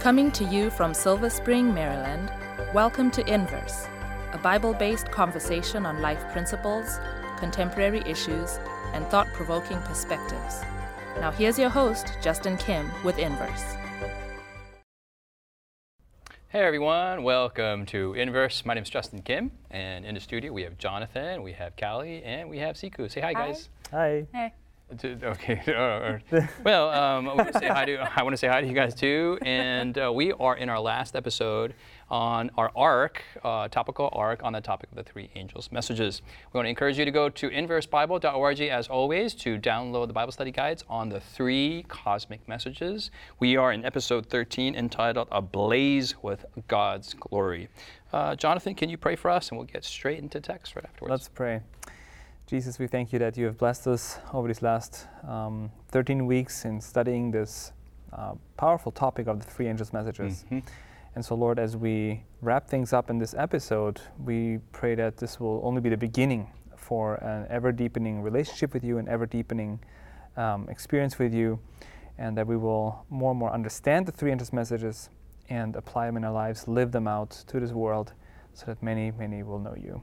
Coming to you from Silver Spring, Maryland, welcome to Inverse, a Bible based conversation on life principles, contemporary issues, and thought provoking perspectives. Now, here's your host, Justin Kim, with Inverse. Hey everyone, welcome to Inverse. My name is Justin Kim, and in the studio we have Jonathan, we have Callie, and we have Siku. Say hi, guys. Hi. Hey. Okay. well, um, I want to say hi to I want to say hi to you guys too, and uh, we are in our last episode on our arc, uh, topical arc on the topic of the three angels' messages. We want to encourage you to go to inversebible.org as always to download the Bible study guides on the three cosmic messages. We are in episode 13 entitled "Ablaze with God's Glory." Uh, Jonathan, can you pray for us, and we'll get straight into text right afterwards. Let's pray. Jesus, we thank you that you have blessed us over these last um, 13 weeks in studying this uh, powerful topic of the three angels' messages. Mhm. And so, Lord, as we wrap things up in this episode, we pray that this will only be the beginning for an ever deepening relationship with you, an ever deepening um, experience with you, and that we will more and more understand the three angels' messages and apply them in our lives, live them out to this world, so that many, many will know you.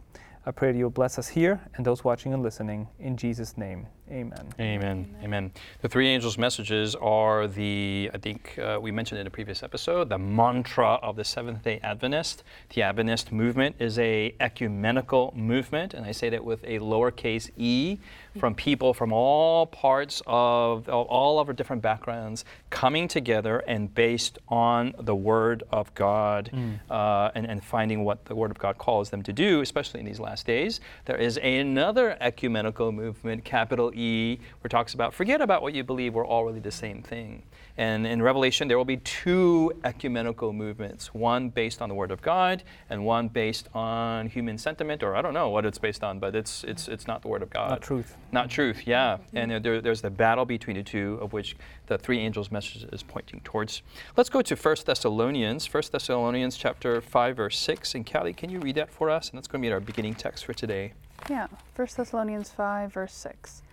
I pray that you will bless us here and those watching and listening. In Jesus' name, amen. Amen. Amen. The three angels' messages are the, I think uh, we mentioned in a previous episode, the mantra of the Seventh day Adventist. The Adventist movement is a ecumenical movement, and I say that with a lowercase e, from people from all parts of, of all of our different backgrounds coming together and based on the Word of God uh, and, and finding what the Word of God calls them to do, especially in these last days. There is another ecumenical movement, capital E, where it talks about forget about what you believe, we're all really the same thing. And in Revelation, there will be two ecumenical movements one based on the Word of God, and one based on human sentiment, or I don't know what it's based on, but it's, it's, it's not the Word of God. Not truth. Not truth, yeah. And there- there, there's the battle between the two, of which the three angels' message is pointing towards. Let's go to 1 Thessalonians, 1 Thessalonians chapter 5, verse 6. And Callie, can you read that for us? And that's going to be our beginning text for today. Yeah. 1 Thessalonians 5, verse 6.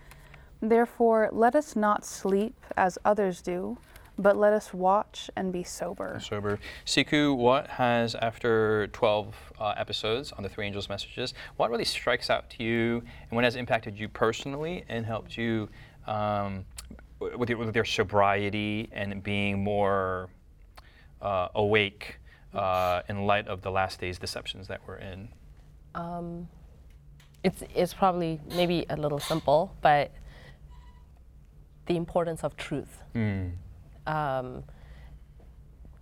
Therefore, let us not sleep as others do, but let us watch and be sober. Sober. Siku, what has, after 12 uh, episodes on the three angels' messages, what really strikes out to you and what has impacted you personally and helped you um, with, your, with your sobriety and being more uh, awake uh, in light of the last days deceptions that we're in? Um, it's it's probably maybe a little simple, but the importance of truth. Um,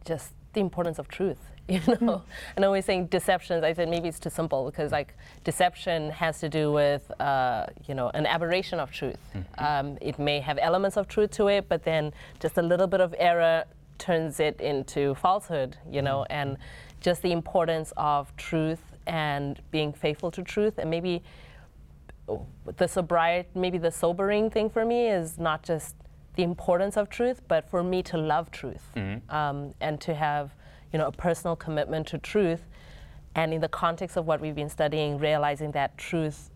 just the importance of truth. You know, and always saying deceptions. I said maybe it's too simple because like deception has to do with uh, you know an aberration of truth. Um, it may have elements of truth to it, but then just a little bit of error turns it into falsehood. You know, and just the importance of truth and being faithful to truth, and maybe the sobriety, maybe the sobering thing for me is not just the importance of truth, but for me to love truth um, and to have, you know, a personal commitment to truth. And in the context of what we've been studying, realizing that truth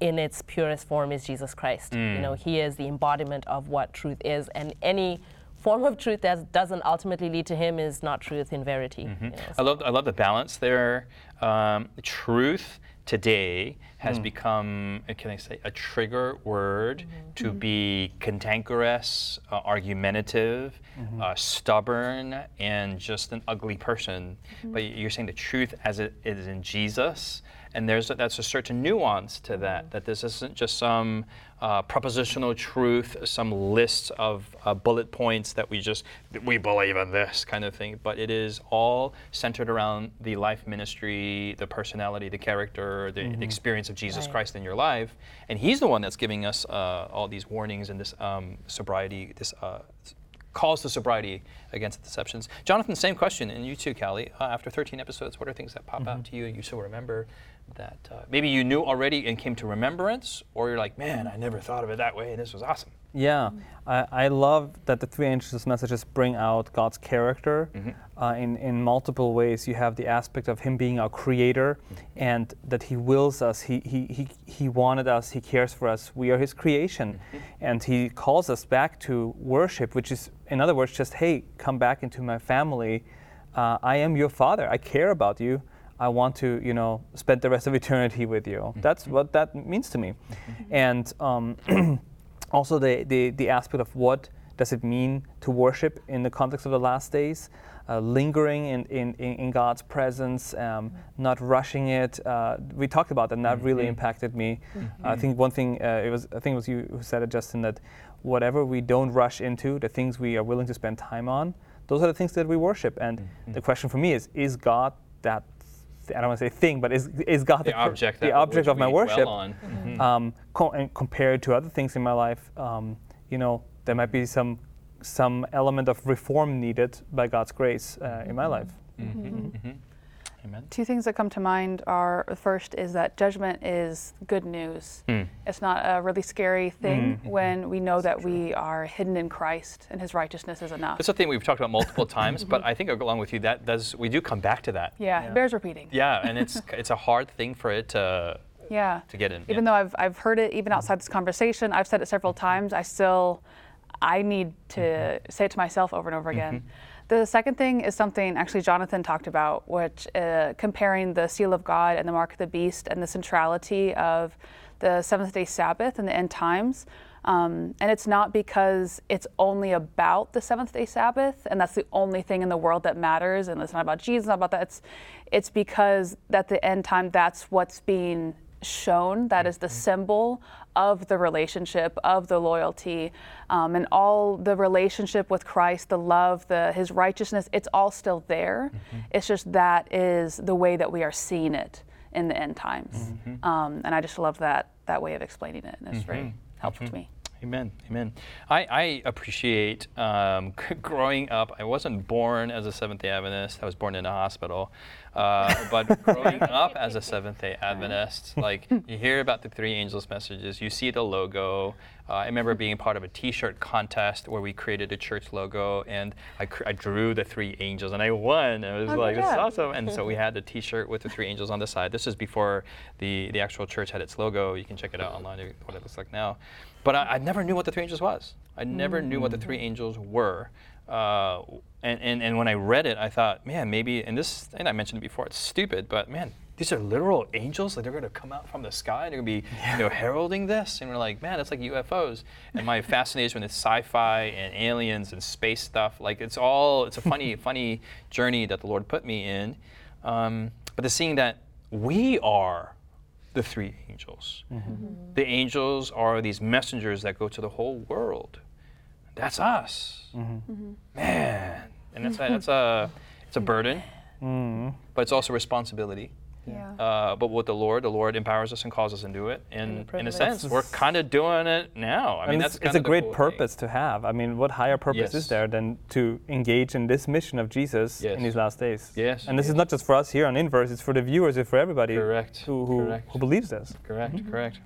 in its purest form is Jesus Christ. You know, He is the embodiment of what truth is, and any form of truth that doesn't ultimately lead to Him is not truth in verity. you know, I love, I love the balance there. Um, truth today has become, uh, can I say, a trigger word to be cantankerous, uh, argumentative, uh, stubborn, and just an ugly person. But you're saying the truth as it is in Jesus. And there's a, that's a certain nuance to that. That this isn't just some uh, propositional truth, some list of uh, bullet points that we just we believe in this kind of thing. But it is all centered around the life ministry, the personality, the character, the, the experience of Jesus Right. Christ in your life, and He's the one that's giving us uh, all these warnings and this um, sobriety, this. Uh, calls to sobriety against the deceptions. Jonathan, same question, and you too, Callie. Uh, after 13 episodes, what are things that pop out to you and you still remember that uh, maybe you knew already and came to remembrance, or you're like, man, I never thought of it that way, and this was awesome. Yeah, I, I love that the three angels' messages bring out God's character Mhm. uh, in, in multiple ways. You have the aspect of Him being our creator and that He wills us, he, he, he, he wanted us, He cares for us. We are His creation. And He calls us back to worship, which is, in other words, just, hey, come back into my family. Uh, I am your Father. I care about you. I want to, you know, spend the rest of eternity with you. That's what that means to me. And um, also the, the, the aspect of what does it mean to worship in the context of the last days, uh, lingering in, in, in in God's presence, um, not rushing it. Uh, we talked about that, and that really impacted me. I think one thing uh, it was I think it was you who said it, Justin, that whatever we don't rush into, the things we are willing to spend time on, those are the things that we worship. And the question for me is: Is God that? I don't want to say thing, but is is God The pr- object, the object of my we dwell worship? on. Mhm. um, co- and compared to other things in my life, um, you know, there might be some some element of reform needed by God's grace uh, in my life. Mhm, mhm. Amen. Two things that come to mind are first is that judgment is good news. Mm. It's not a really scary thing Mm. when we know that we are hidden in Christ and His righteousness is enough. That's a thing we've talked about multiple times, but I think along with you, that does we do come back to that. yeah, it bears repeating. Yeah, and it's it's a hard thing for it to Yeah. to get in. Even yeah. though I've, I've heard it even outside this conversation, I've said it several times, I still, I need to say it to myself over and over again. The second thing is something actually Jonathan talked about, which uh, comparing the seal of God and the mark of the beast and the centrality of the seventh day Sabbath and the end times. Um, and it's not because it's only about the seventh day Sabbath and that's the only thing in the world that matters and it's not about Jesus, not about that. It's, it's because at the end time, that's what's being shown. That is the symbol of the relationship, of the loyalty, um, and all the relationship with Christ, the love, the His righteousness. It's all still there. It's just that is the way that we are seeing it in the end times. Um, and I just love that that way of explaining it, and it's very helpful to me. Amen. Amen. I, I appreciate um, growing up. I wasn't born as a Seventh day Adventist, I was born in a hospital. Uh, but growing up as a Seventh day Adventist, like you hear about the three angels messages, you see the logo. Uh, I remember being part of a t shirt contest where we created a church logo and I, cr- I drew the three angels and I won. And It was Oh, like, good this is awesome. And so we had the t shirt with the three angels on the side. This is before the, the actual church had its logo. You can check it out online, what it looks like now. But I, I never knew what the three angels was. I never knew what the three angels were. Uh, and, and, and when I read it, I thought, man, maybe, and this, and I mentioned it before, it's stupid, but man, these are literal angels. Like they're going to come out from the sky and they're going to be, you know, heralding this. And we're like, man, that's like UFOs. And my fascination with sci-fi and aliens and space stuff, like it's all, it's a funny, funny journey that the Lord put me in. Um, but the seeing that we are the three angels. Mm-hmm. The angels are these messengers that go to the whole world. That's us, mm-hmm. Mm-hmm. man. And that's a, that's a it's a burden, Mm. but it's also responsibility. Yeah. Uh, but with the Lord, the Lord empowers us and calls us to do it. And, a in a sense, we're kind of doing it now. I mean, and that's it's, kind it's a the great cool thing. purpose to have. I mean, what higher purpose Yes. is there than to engage in this mission of Jesus Yes. in these last days? Yes. And this is not just for us here on Inverse; it's for the viewers, it's for everybody Correct. who who, Correct. who believes this. Correct, correct.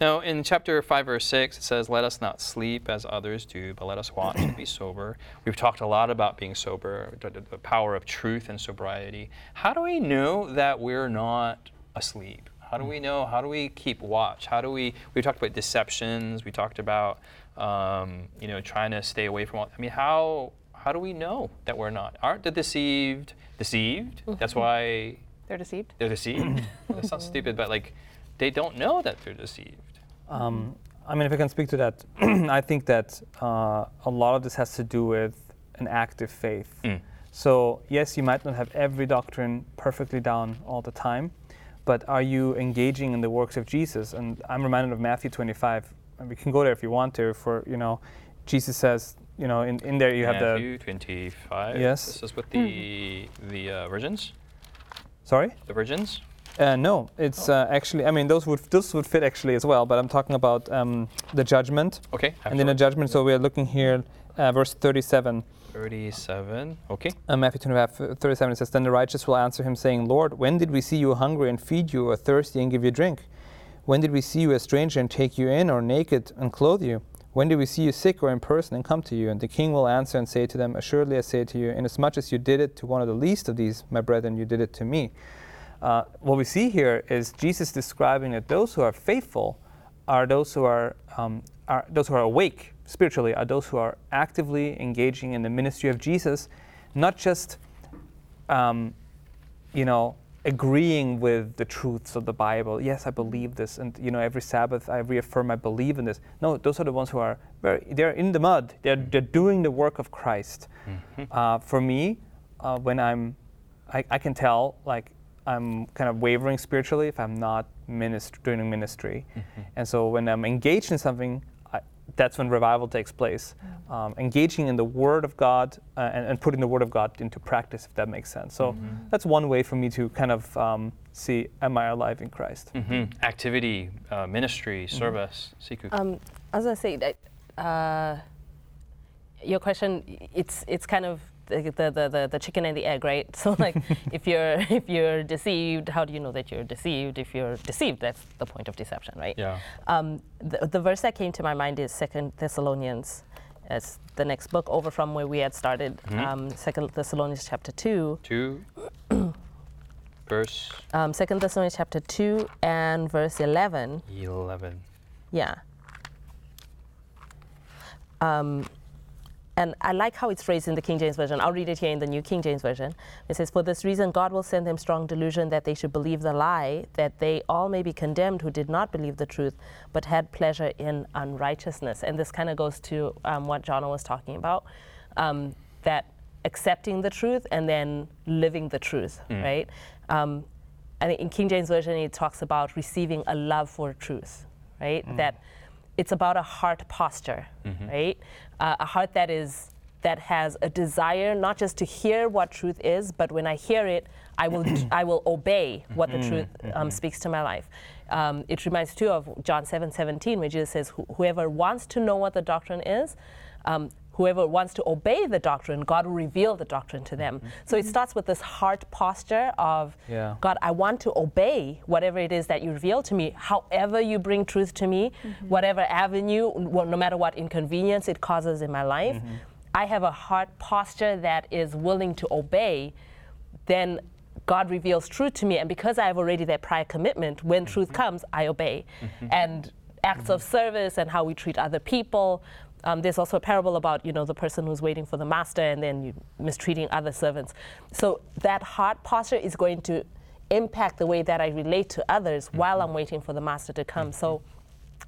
Now, in chapter 5, verse 6, it says, Let us not sleep as others do, but let us watch and be sober. We've talked a lot about being sober, the, power of truth and sobriety. How do we know that we're not asleep? How do we know? How do we keep watch? How do we, we talked about deceptions, we talked about, um, you know, trying to stay away from all, I mean, how, how do we know that we're not? Aren't the deceived deceived? That's why They're deceived. they're deceived. that sounds stupid, but like they don't know that they're deceived. Um, I mean, if I can speak to that, I think that uh, a lot of this has to do with an active faith. Mm. So, yes, you might not have every doctrine perfectly down all the time, but are you engaging in the works of Jesus? And I'm reminded of Matthew 25, and we can go there if you want to. For you know, Jesus says, you know, in, in there you have the Matthew 25. Yes. This is with the the uh, virgins. sorry. The virgins. Uh, no, it's uh, actually. I mean, those would those would fit actually as well. But I'm talking about um, the judgment. Okay. And then a judgment, so we are looking here, uh, verse 37. 37. Okay. Uh, Matthew 25, 37 it says, Then the righteous will answer him, saying, Lord, when did we see you hungry and feed you, or thirsty and give you drink? When did we see you a stranger and take you in, or naked and clothe you? When did we see you sick or in person and come to you? And the king will answer and say to them, Assuredly I say to you, inasmuch as you did it to one of the least of these, my brethren, you did it to me. Uh, what we see here is Jesus describing that those who are faithful are those who are, um, are those who are awake spiritually, are those who are actively engaging in the ministry of Jesus, not just, um, you know, agreeing with the truths of the Bible. Yes, I believe this, and you know, every Sabbath I reaffirm I believe in this. No, those are the ones who are very, they're in the mud. They're, they're doing the work of Christ. Mm-hmm. Uh, for me, uh, when I'm, I, I, can tell like I'm kind of wavering spiritually if I'm not ministry, doing ministry, mm-hmm. and so when I'm engaged in something, that's when revival takes place. Mm. Um, engaging in the Word of God uh, and, and, putting the Word of God into practice, if that makes sense. So mm-hmm. that's one way for me to kind of um, see, am I alive in Christ? Mm-hmm. Activity, uh, ministry, mm-hmm. service, Siku. Um, as I say, that, uh, your question, it's, it's kind of the, the, the, the chicken and the egg, right? So like if you're if you're deceived, how do you know that you're deceived? If you're deceived, that's the point of deception, right? Yeah. Um, the, the verse that came to my mind is Second Thessalonians. It's the next book over from where we had started. Mm-hmm. Um, Second Thessalonians chapter two. Two. verse. Um, Second Thessalonians chapter two and verse eleven. Eleven. Yeah. Um, and I like how it's phrased in the King James Version. I'll read it here in the New King James Version. It says, For this reason, God will send them strong delusion that they should believe the lie, that they all may be condemned who did not believe the truth, but had pleasure in unrighteousness. And this kind of goes to um, what Jonna was talking about um, that accepting the truth and then living the truth, mm. right? Um, and in King James Version, it talks about receiving a love for truth, right? Mm. That it's about a heart posture, mm-hmm. right? Uh, a heart that is that has a desire not just to hear what truth is, but when I hear it, I will I will obey what the mm-hmm. truth um, mm-hmm. speaks to my life. Um, it reminds too of John 7 17, where Jesus says, Whoever wants to know what the doctrine is, um, whoever wants to obey the doctrine, God will reveal the doctrine to them. Mm-hmm. So it starts with this heart posture of, yeah. God, I want to obey whatever it is that you reveal to me, however you bring truth to me, mm-hmm. whatever avenue, no matter what inconvenience it causes in my life. Mm-hmm. I have a heart posture that is willing to obey, then God reveals truth to me. And because I have already that prior commitment, when truth mm-hmm. comes, I obey. Mm-hmm. And acts of mm-hmm. service and how we treat other people, um, there's also a parable about you know the person who's waiting for the master and then you mistreating other servants. So that heart posture is going to impact the way that I relate to others mm-hmm. while I'm waiting for the master to come. Mm-hmm. So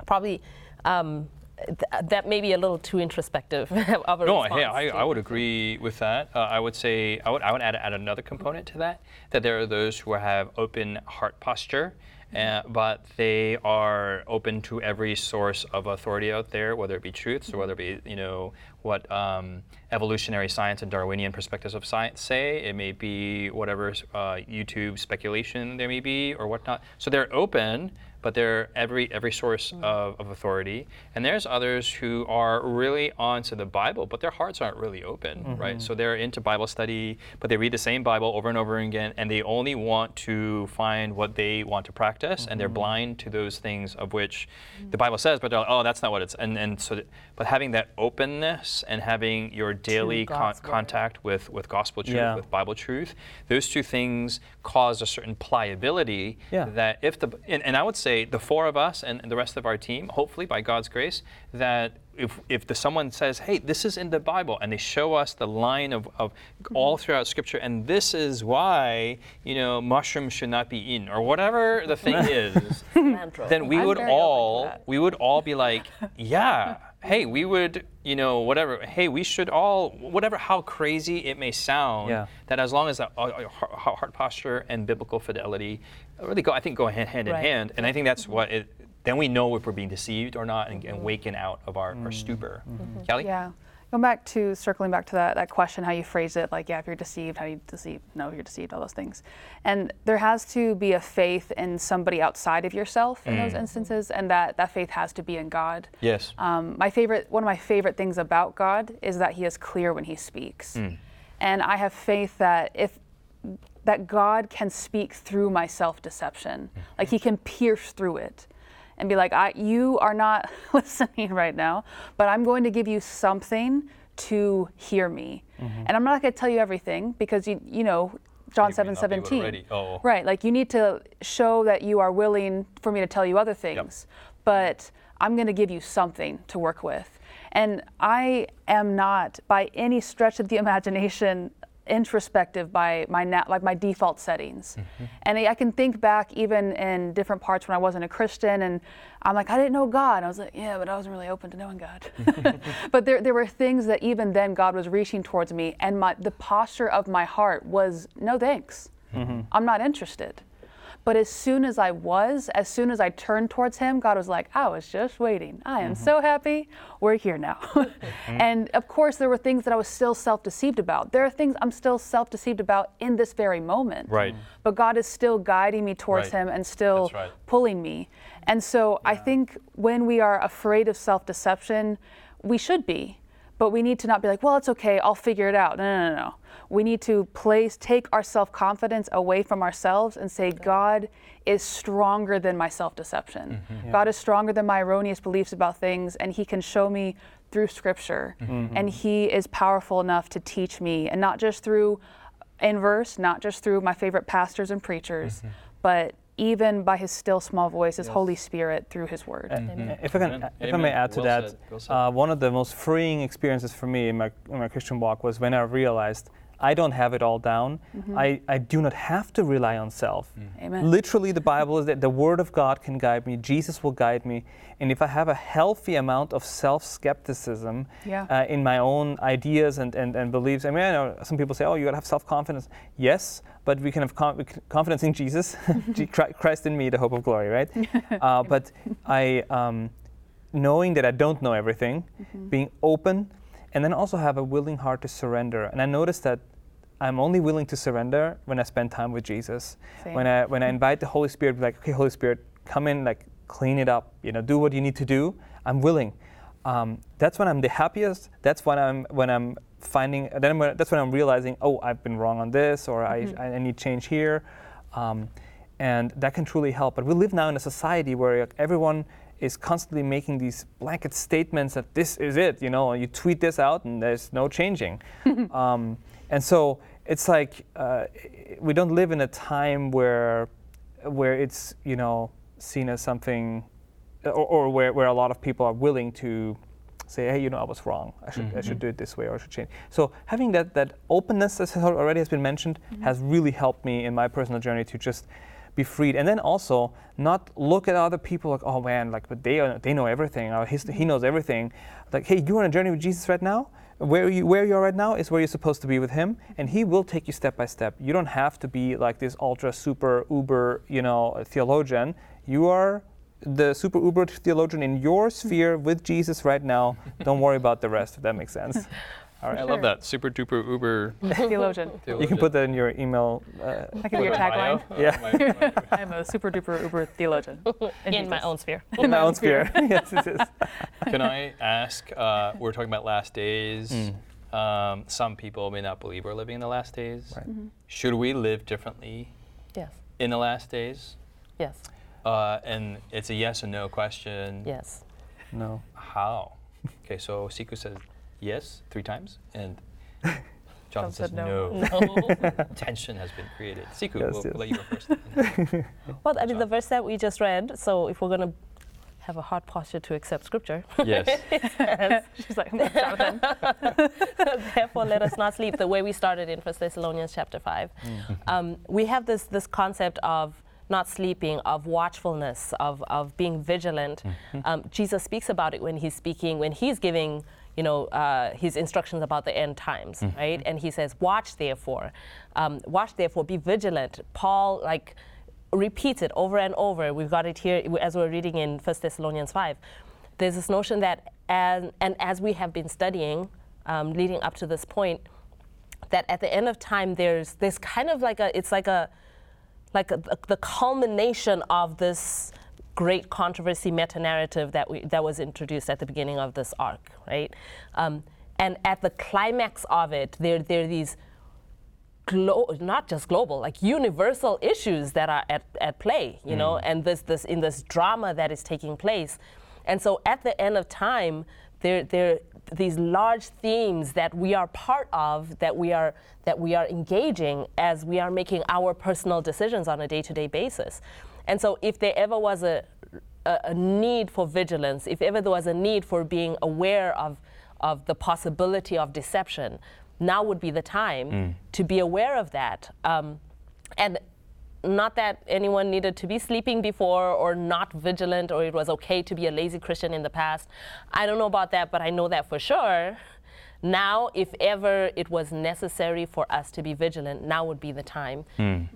probably. Um, th- that may be a little too introspective of a no, hey, I, I, would agree with that. Uh, I would say I would I would add, add another component to that. That there are those who have open heart posture, uh, but they are open to every source of authority out there, whether it be truths or whether it be, you know, what um, evolutionary science and Darwinian perspectives of science say. It may be whatever uh, YouTube speculation there may be or whatnot. So they're open, but they're every every source mm. of, of authority. And there's others who are really onto the Bible, but their hearts aren't really open, mm-hmm. right? So they're into Bible study, but they read the same Bible over and over again, and they only want to find what they want to practice, mm-hmm. and they're mm-hmm. blind to those things of which mm-hmm. the Bible says, but they're like, oh, that's not what it's. And and so, but having that openness and having your daily con- contact with with gospel truth, yeah. with Bible truth, those two things cause a certain pliability yeah. that if the and, and I would say say the four of us and, and the rest of our team, hopefully by God's grace, that if, if the, someone says, hey, this is in the Bible, and they show us the line of, of all throughout Scripture, and this is why, you know, mushrooms should not be eaten, or whatever the thing is, then we I'm would all, we would all be like, yeah, hey, we would, you know, whatever, hey, we should all, whatever, how crazy it may sound, yeah. that as long as the uh, uh heart posture and biblical fidelity really go, I think, go hand, hand right. in hand. And I think that's what it, then we know if we're being deceived or not and, and waken out of our, mm. our stupor. Mm-hmm. Callie? Yeah. Going back to circling back to that, that question, how you phrase it, like, yeah, if you're deceived, how do you deceive? No, you're deceived, all those things. And there has to be a faith in somebody outside of yourself in those instances, and that, that faith has to be in God. Yes. Um, my favorite, one of my favorite things about God is that He is clear when He speaks, and I have faith that if that God can speak through my self-deception, like He can pierce through it, and be like, I, "You are not listening right now, but I'm going to give you something to hear me, mm-hmm. and I'm not going to tell you everything because you, you know." John You seven not be able to seventeen. oh. Right, like you need to show that you are willing for me to tell you other things, but I'm going to give you something to work with. And I am not by any stretch of the imagination introspective by my na- like my default settings. Mm-hmm. And I I can think back even in different parts when I wasn't a Christian and I'm like I didn't know God. and I was like, yeah, but I wasn't really open to knowing God. but there there were things that even then God was reaching towards me and my the posture of my heart was no thanks. Mm-hmm. I'm not interested. But as soon as I was, as soon as I turned towards him, God was like, I was just waiting. I am mm-hmm. so happy. We're here now. and of course, there were things that I was still self deceived about. There are things I'm still self deceived about in this very moment. Right. But God is still guiding me towards Right. him and still right. pulling me. And so I think when we are afraid of self deception, we should be. But we need to not be like, well, it's okay, I'll figure it out. No, no, no, no. We need to place, take our self confidence away from ourselves and say, God is stronger than my self deception. Mm-hmm. God is stronger than my erroneous beliefs about things, and He can show me through Scripture. Mm-hmm. And He is powerful enough to teach me, and not just through Inverse, not just through my favorite pastors and preachers, mm-hmm. but even by His still small voice, His Holy Spirit through His Word. Uh, If I can, Amen. if I may add to Well that, said. Well said. uh, one of the most freeing experiences for me in my, in my Christian walk was when I realized I don't have it all down. I, I do not have to rely on self. Amen. Literally, the Bible is that the Word of God can guide me. Jesus will guide me, and if I have a healthy amount of self-skepticism Yeah. uh, in my own ideas and, and, and beliefs, I mean, I know some people say, "Oh, you gotta have self-confidence." Yes, but we can have con- we can- confidence in Jesus, Christ in me, the hope of glory, right? uh, but I, um, knowing that I don't know everything, being open, and then also have a willing heart to surrender. And I noticed that I'm only willing to surrender when I spend time with Jesus. Same. When I when I invite the Holy Spirit, like, okay, Holy Spirit, come in, like, clean it up. You know, do what you need to do. I'm willing. Um, that's when I'm the happiest. That's when I'm when I'm finding. Then when, that's when I'm realizing, oh, I've been wrong on this, or I, I need change here. Um, and that can truly help. But we live now in a society where like, everyone is constantly making these blanket statements that this is it, you know, you tweet this out and there's no changing. um, and so it's like uh, we don't live in a time where where it's you know seen as something, or, or where, where a lot of people are willing to say, hey, you know, I was wrong. I should I should mm-hmm. do it this way or I should change. So having that that openness, as already has been mentioned, mm-hmm. has really helped me in my personal journey to just be freed, and then also not look at other people like, oh man, like, but they are, they know everything, or he's, he mm-hmm. knows everything. Like, hey, you're on a journey with Jesus right now. Where you where you are right now is where you're supposed to be with Him, and He will take you step by step. You don't have to be like this ultra super uber, you know, theologian. You are the super uber theologian in your hmm. sphere with Jesus right now. Don't worry about the rest. If that makes sense. All I love that. Super duper uber. Theologian. You can put that in your email. Uh, That can be your tagline. Yeah. I'm a super duper uber theologian. in my own sphere. in my own sphere. yes, it is. Can I ask? Uh, we're talking about last days. Mm. Um, some people may not believe we're living in the last days. Right. Should we live differently Yes. in the last days? Yes. Uh, and it's a yes or no question. Yes. No. How? Okay, so Siku says yes three times, and Jonathan John said says no. no. No. Tension has been created. Siku, Yes, we'll, yes. we'll let you go first. well, I mean, the verse that we just read. So if we're going to have a hard posture to accept Scripture, yes. She's like, "Hmm, Jonathan. therefore let us not sleep. The way we started in 1 Thessalonians chapter five, um, we have this this concept of not sleeping, of watchfulness, of, of being vigilant. Um, Jesus speaks about it when he's speaking, when he's giving, you know, uh, his instructions about the end times, right? And he says, "Watch therefore, um, watch therefore, be vigilant." Paul like repeats it over and over. We've got it here as we're reading in 1 Thessalonians 5. There's this notion that, as, and as we have been studying um, leading up to this point, that at the end of time, there's this kind of like a, it's like a, like a, the culmination of this great controversy meta narrative that we that was introduced at the beginning of this arc, right? Um, and at the climax of it, there there are these glo- not just global, like universal issues that are at, at play, you know, and this this in this drama that is taking place. And so at the end of time, there there these large themes that we are part of, that we are that we are engaging as we are making our personal decisions on a day-to-day basis. And so if there ever was a a, a need for vigilance, if ever there was a need for being aware of of the possibility of deception, now would be the time to be aware of that. Um, and not that anyone needed to be sleeping before or not vigilant or it was okay to be a lazy Christian in the past. I don't know about that, but I know that for sure. Now, if ever it was necessary for us to be vigilant, now would be the time.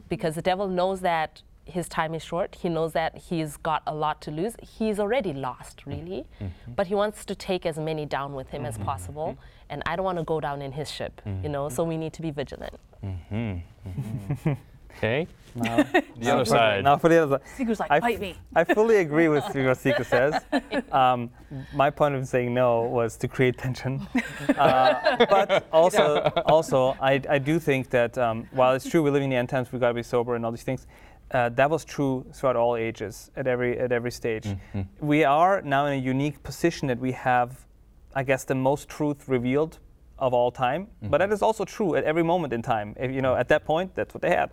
Because the devil knows that his time is short. He knows that he's got a lot to lose. He's already lost, mm-hmm. really. Mm-hmm. But he wants to take as many down with him as mm-hmm. possible. And I don't want to go down in his ship, you know, so we need to be vigilant. Okay. Now, The other side. now for the other side. Siku's like, I bite f- me. I fully agree with what Siku says. Um, my point of saying no was to create tension. Uh, but also, also I, I do think that um, while it's true we're living in the end times, we've got to be sober and all these things, uh, that was true throughout all ages, at every, at every stage. We are now in a unique position that we have, I guess, the most truth revealed of all time. But that is also true at every moment in time. If, you know, at that point, that's what they had.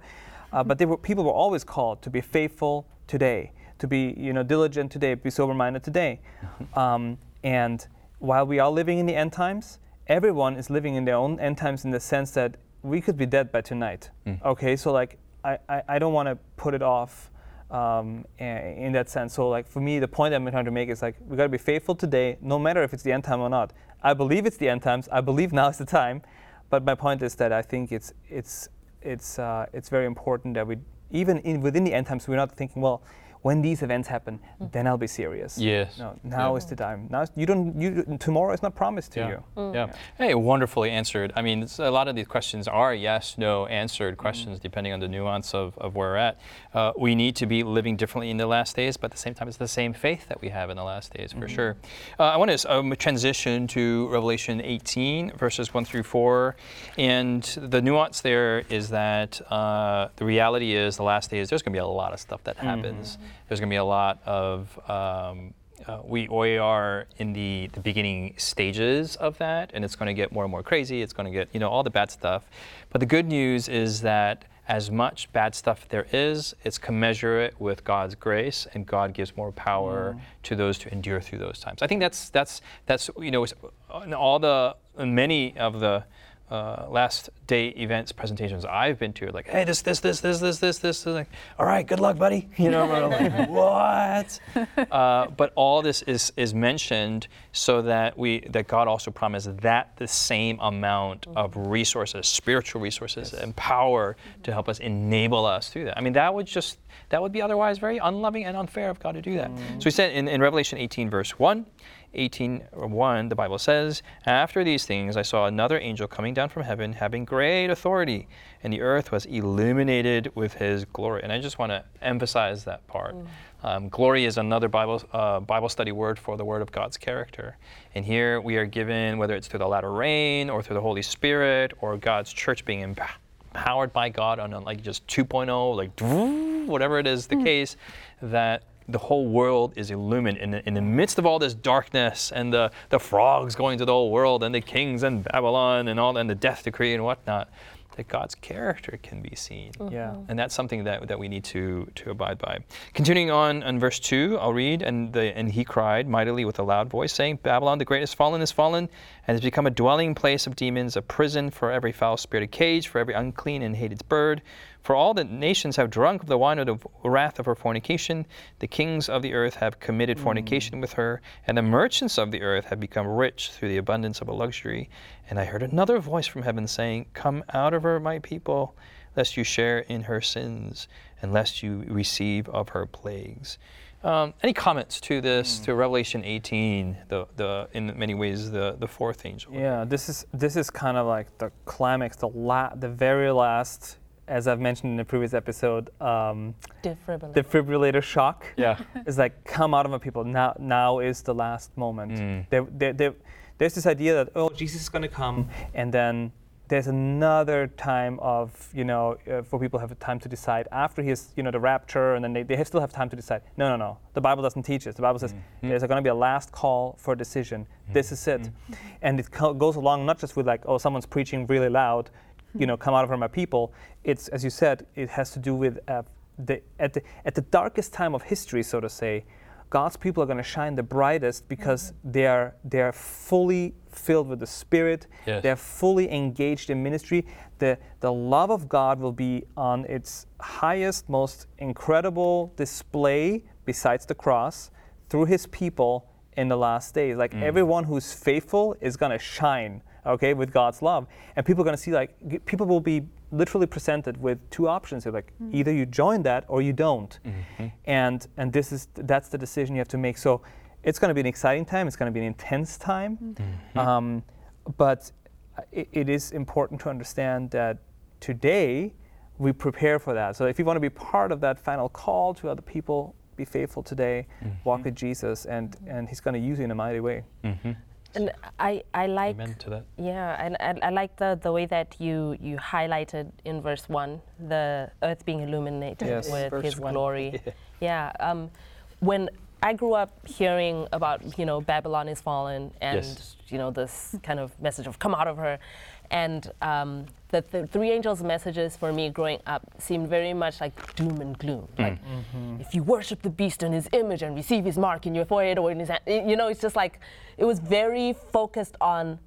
Uh, but they were, people were always called to be faithful today, to be you know diligent today, be sober-minded today. Um, and while we are living in the end times, everyone is living in their own end times in the sense that we could be dead by tonight. Okay, so like I, I, I don't want to put it off um, in that sense. So like for me, the point I'm trying to make is like we got to be faithful today, no matter if it's the end time or not. I believe it's the end times. I believe now is the time. But my point is that I think it's it's it's uh, it's very important that we even in, within the end times we're not thinking well when these events happen then I'll be serious. Yes. No, now Yeah. is the time. Now is- you don't you tomorrow is not promised to Yeah. you. Yeah. Hey, wonderfully answered. I mean, a lot of these questions are yes, no answered questions depending on the nuance of, of where we're at. Uh, we need to be living differently in the last days, but at the same time, it's the same faith that we have in the last days, for sure. Uh, I want to um, transition to Revelation 18, verses 1 through 4. And the nuance there is that uh, the reality is the last days, there's going to be a lot of stuff that happens. There's going to be a lot of. Um, uh, we, we are in the, the beginning stages of that, and it's going to get more and more crazy. It's going to get, you know, all the bad stuff. But the good news is that as much bad stuff there is, it's commensurate with God's grace, and God gives more power to those to endure through those times. I think that's that's that's you know, in all the in many of the uh, last day events presentations I've been to, like, hey, this, this, this, this, this, this, this, like, all right, good luck, buddy. You know, I'm like, what? Uh, but all this is is mentioned so that we that God also promised that the same amount of resources, spiritual resources, and power to help us enable us through that. I mean, that would just that would be otherwise very unloving and unfair of God to do that. So he said in, in Revelation 18, verse 1. 18:1 the Bible says after these things I saw another angel coming down from heaven having great authority and the earth was illuminated with his glory. And I just want to emphasize that part. Um, glory is another Bible uh, Bible study word for the word of God's character. And here we are given whether it's through the latter rain or through the Holy Spirit or God's church being empowered powered by God on a, like just 2.0, like whatever it is the case, that the whole world is illumined in the, in the midst of all this darkness and the, the frogs going to the whole world and the kings and Babylon and all and the death decree and whatnot, that God's character can be seen. Mm-hmm. Yeah. And that's something that, that we need to, to abide by. Continuing on in verse 2, I'll read, and, the, and he cried mightily with a loud voice, saying, Babylon the great is fallen, is fallen, and has become a dwelling place of demons, a prison for every foul spirited cage, for every unclean and hated bird. For all the nations have drunk of the wine of the wrath of her fornication. The kings of the earth have committed fornication with her, and the merchants of the earth have become rich through the abundance of her luxury. And I heard another voice from heaven saying, Come out of her, my people, lest you share in her sins, and lest you receive of her plagues. Um, any comments to this, to Revelation 18, the, the, in many ways, the, the fourth angel? Yeah, this is this is kind of like the climax, the la- the very last, as I've mentioned in a previous episode, um, Defibrillator. defibrillator shock. Yeah. It's like come out of my people. Now now is the last moment. Mm. There, there, there, there's this idea that oh Jesus is going to come, and then there's another time of you know uh, for people to have time to decide after his you know the rapture, and then they, they still have time to decide. No no no, the Bible doesn't teach this. The Bible says Mm-hmm. there's going to be a last call for a decision. This is it, and it co- goes along not just with like oh someone's preaching really loud, you know come out of my people. It's as you said, it has to do with uh, the, at the at the darkest time of history, so to say. God's people are going to shine the brightest because they are they are fully filled with the Spirit. Yes. They're fully engaged in ministry. The the love of God will be on its highest, most incredible display besides the cross through His people in the last days. Like everyone who's faithful is going to shine. Okay, with God's love, and people are going to see like people will be literally presented with two options. They're like mm-hmm. either you join that or you don't, mm-hmm. and and this is that's the decision you have to make. So it's going to be an exciting time. It's going to be an intense time, mm-hmm. um, but it, it is important to understand that today we prepare for that. So if you want to be part of that final call to other people, be faithful today, walk with Jesus, and and He's going to use you in a mighty way. And I, I like Amen to that. Yeah, and I, I like the, the way that you, you highlighted in verse 1 the earth being illuminated Yes, with verse his one. glory. yeah. um, when I grew up hearing about, you know, Babylon is fallen and, Yes. you know, this kind of message of come out of her. And um, the, the three angels' messages for me growing up seemed very much like doom and gloom. Mm. Like, mm-hmm. if you worship the beast and his image and receive his mark in your forehead or in his hand, you know, it's just like, it was very focused on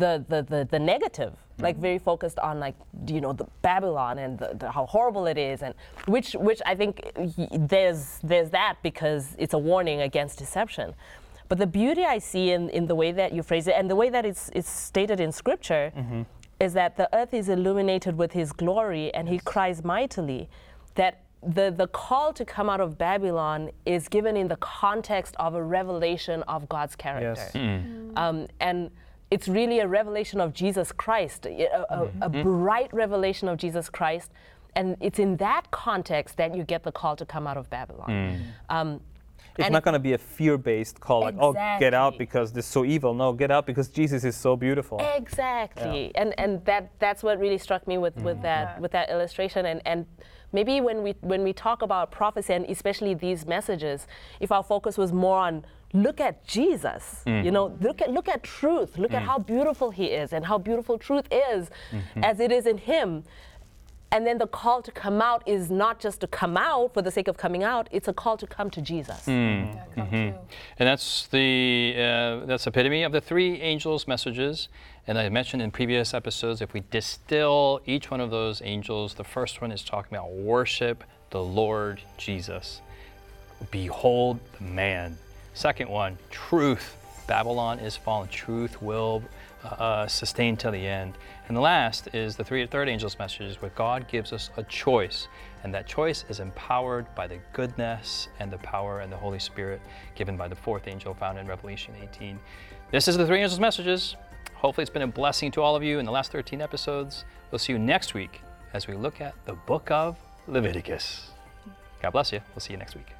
the the the, the negative. Mm. Like very focused on like you know the babylon and the, the, how horrible it is and which which i think y- there's there's that because it's a warning against deception but the beauty i see in in the way that you phrase it and the way that it's it's stated in scripture mm-hmm. is that the earth is illuminated with his glory and he cries mightily that the, the call to come out of Babylon is given in the context of a revelation of God's character. Yes. Mm. Mm. Um, and it's really a revelation of Jesus Christ, a, a, a mm-hmm. Mm-hmm. bright revelation of Jesus Christ. And it's in that context that you get the call to come out of Babylon. Mm. Um, It's and not it- going to be a fear-based call, like "Oh, get out because this is so evil." No, get out because Jesus is so beautiful. Exactly, and and that that's what really struck me with, with mm-hmm. that with that illustration, and and maybe when we when we talk about prophecy and especially these messages, if our focus was more on look at Jesus, mm. you know, look at look at truth, look at mm. how beautiful He is, and how beautiful truth is, mm-hmm. as it is in Him. And then the call to come out is not just to come out for the sake of coming out; it's a call to come to Jesus. Hmm. Mm-hmm. Yeah, come mm-hmm. to. And that's the uh, that's epitome of the three angels' messages. And I mentioned in previous episodes, if we distill each one of those angels, the first one is talking about worship the Lord Jesus. Behold the man. Second one, truth. Babylon is fallen. Truth will uh, sustain till the end. And the last is the three, third angel's message, where God gives us a choice. And that choice is empowered by the goodness and the power and the Holy Spirit given by the fourth angel found in Revelation 18. This is the three angels' messages. Hopefully, it's been a blessing to all of you in the last 13 episodes. We'll see you next week as we look at the book of Leviticus. God bless you. We'll see you next week.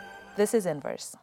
this is Inverse.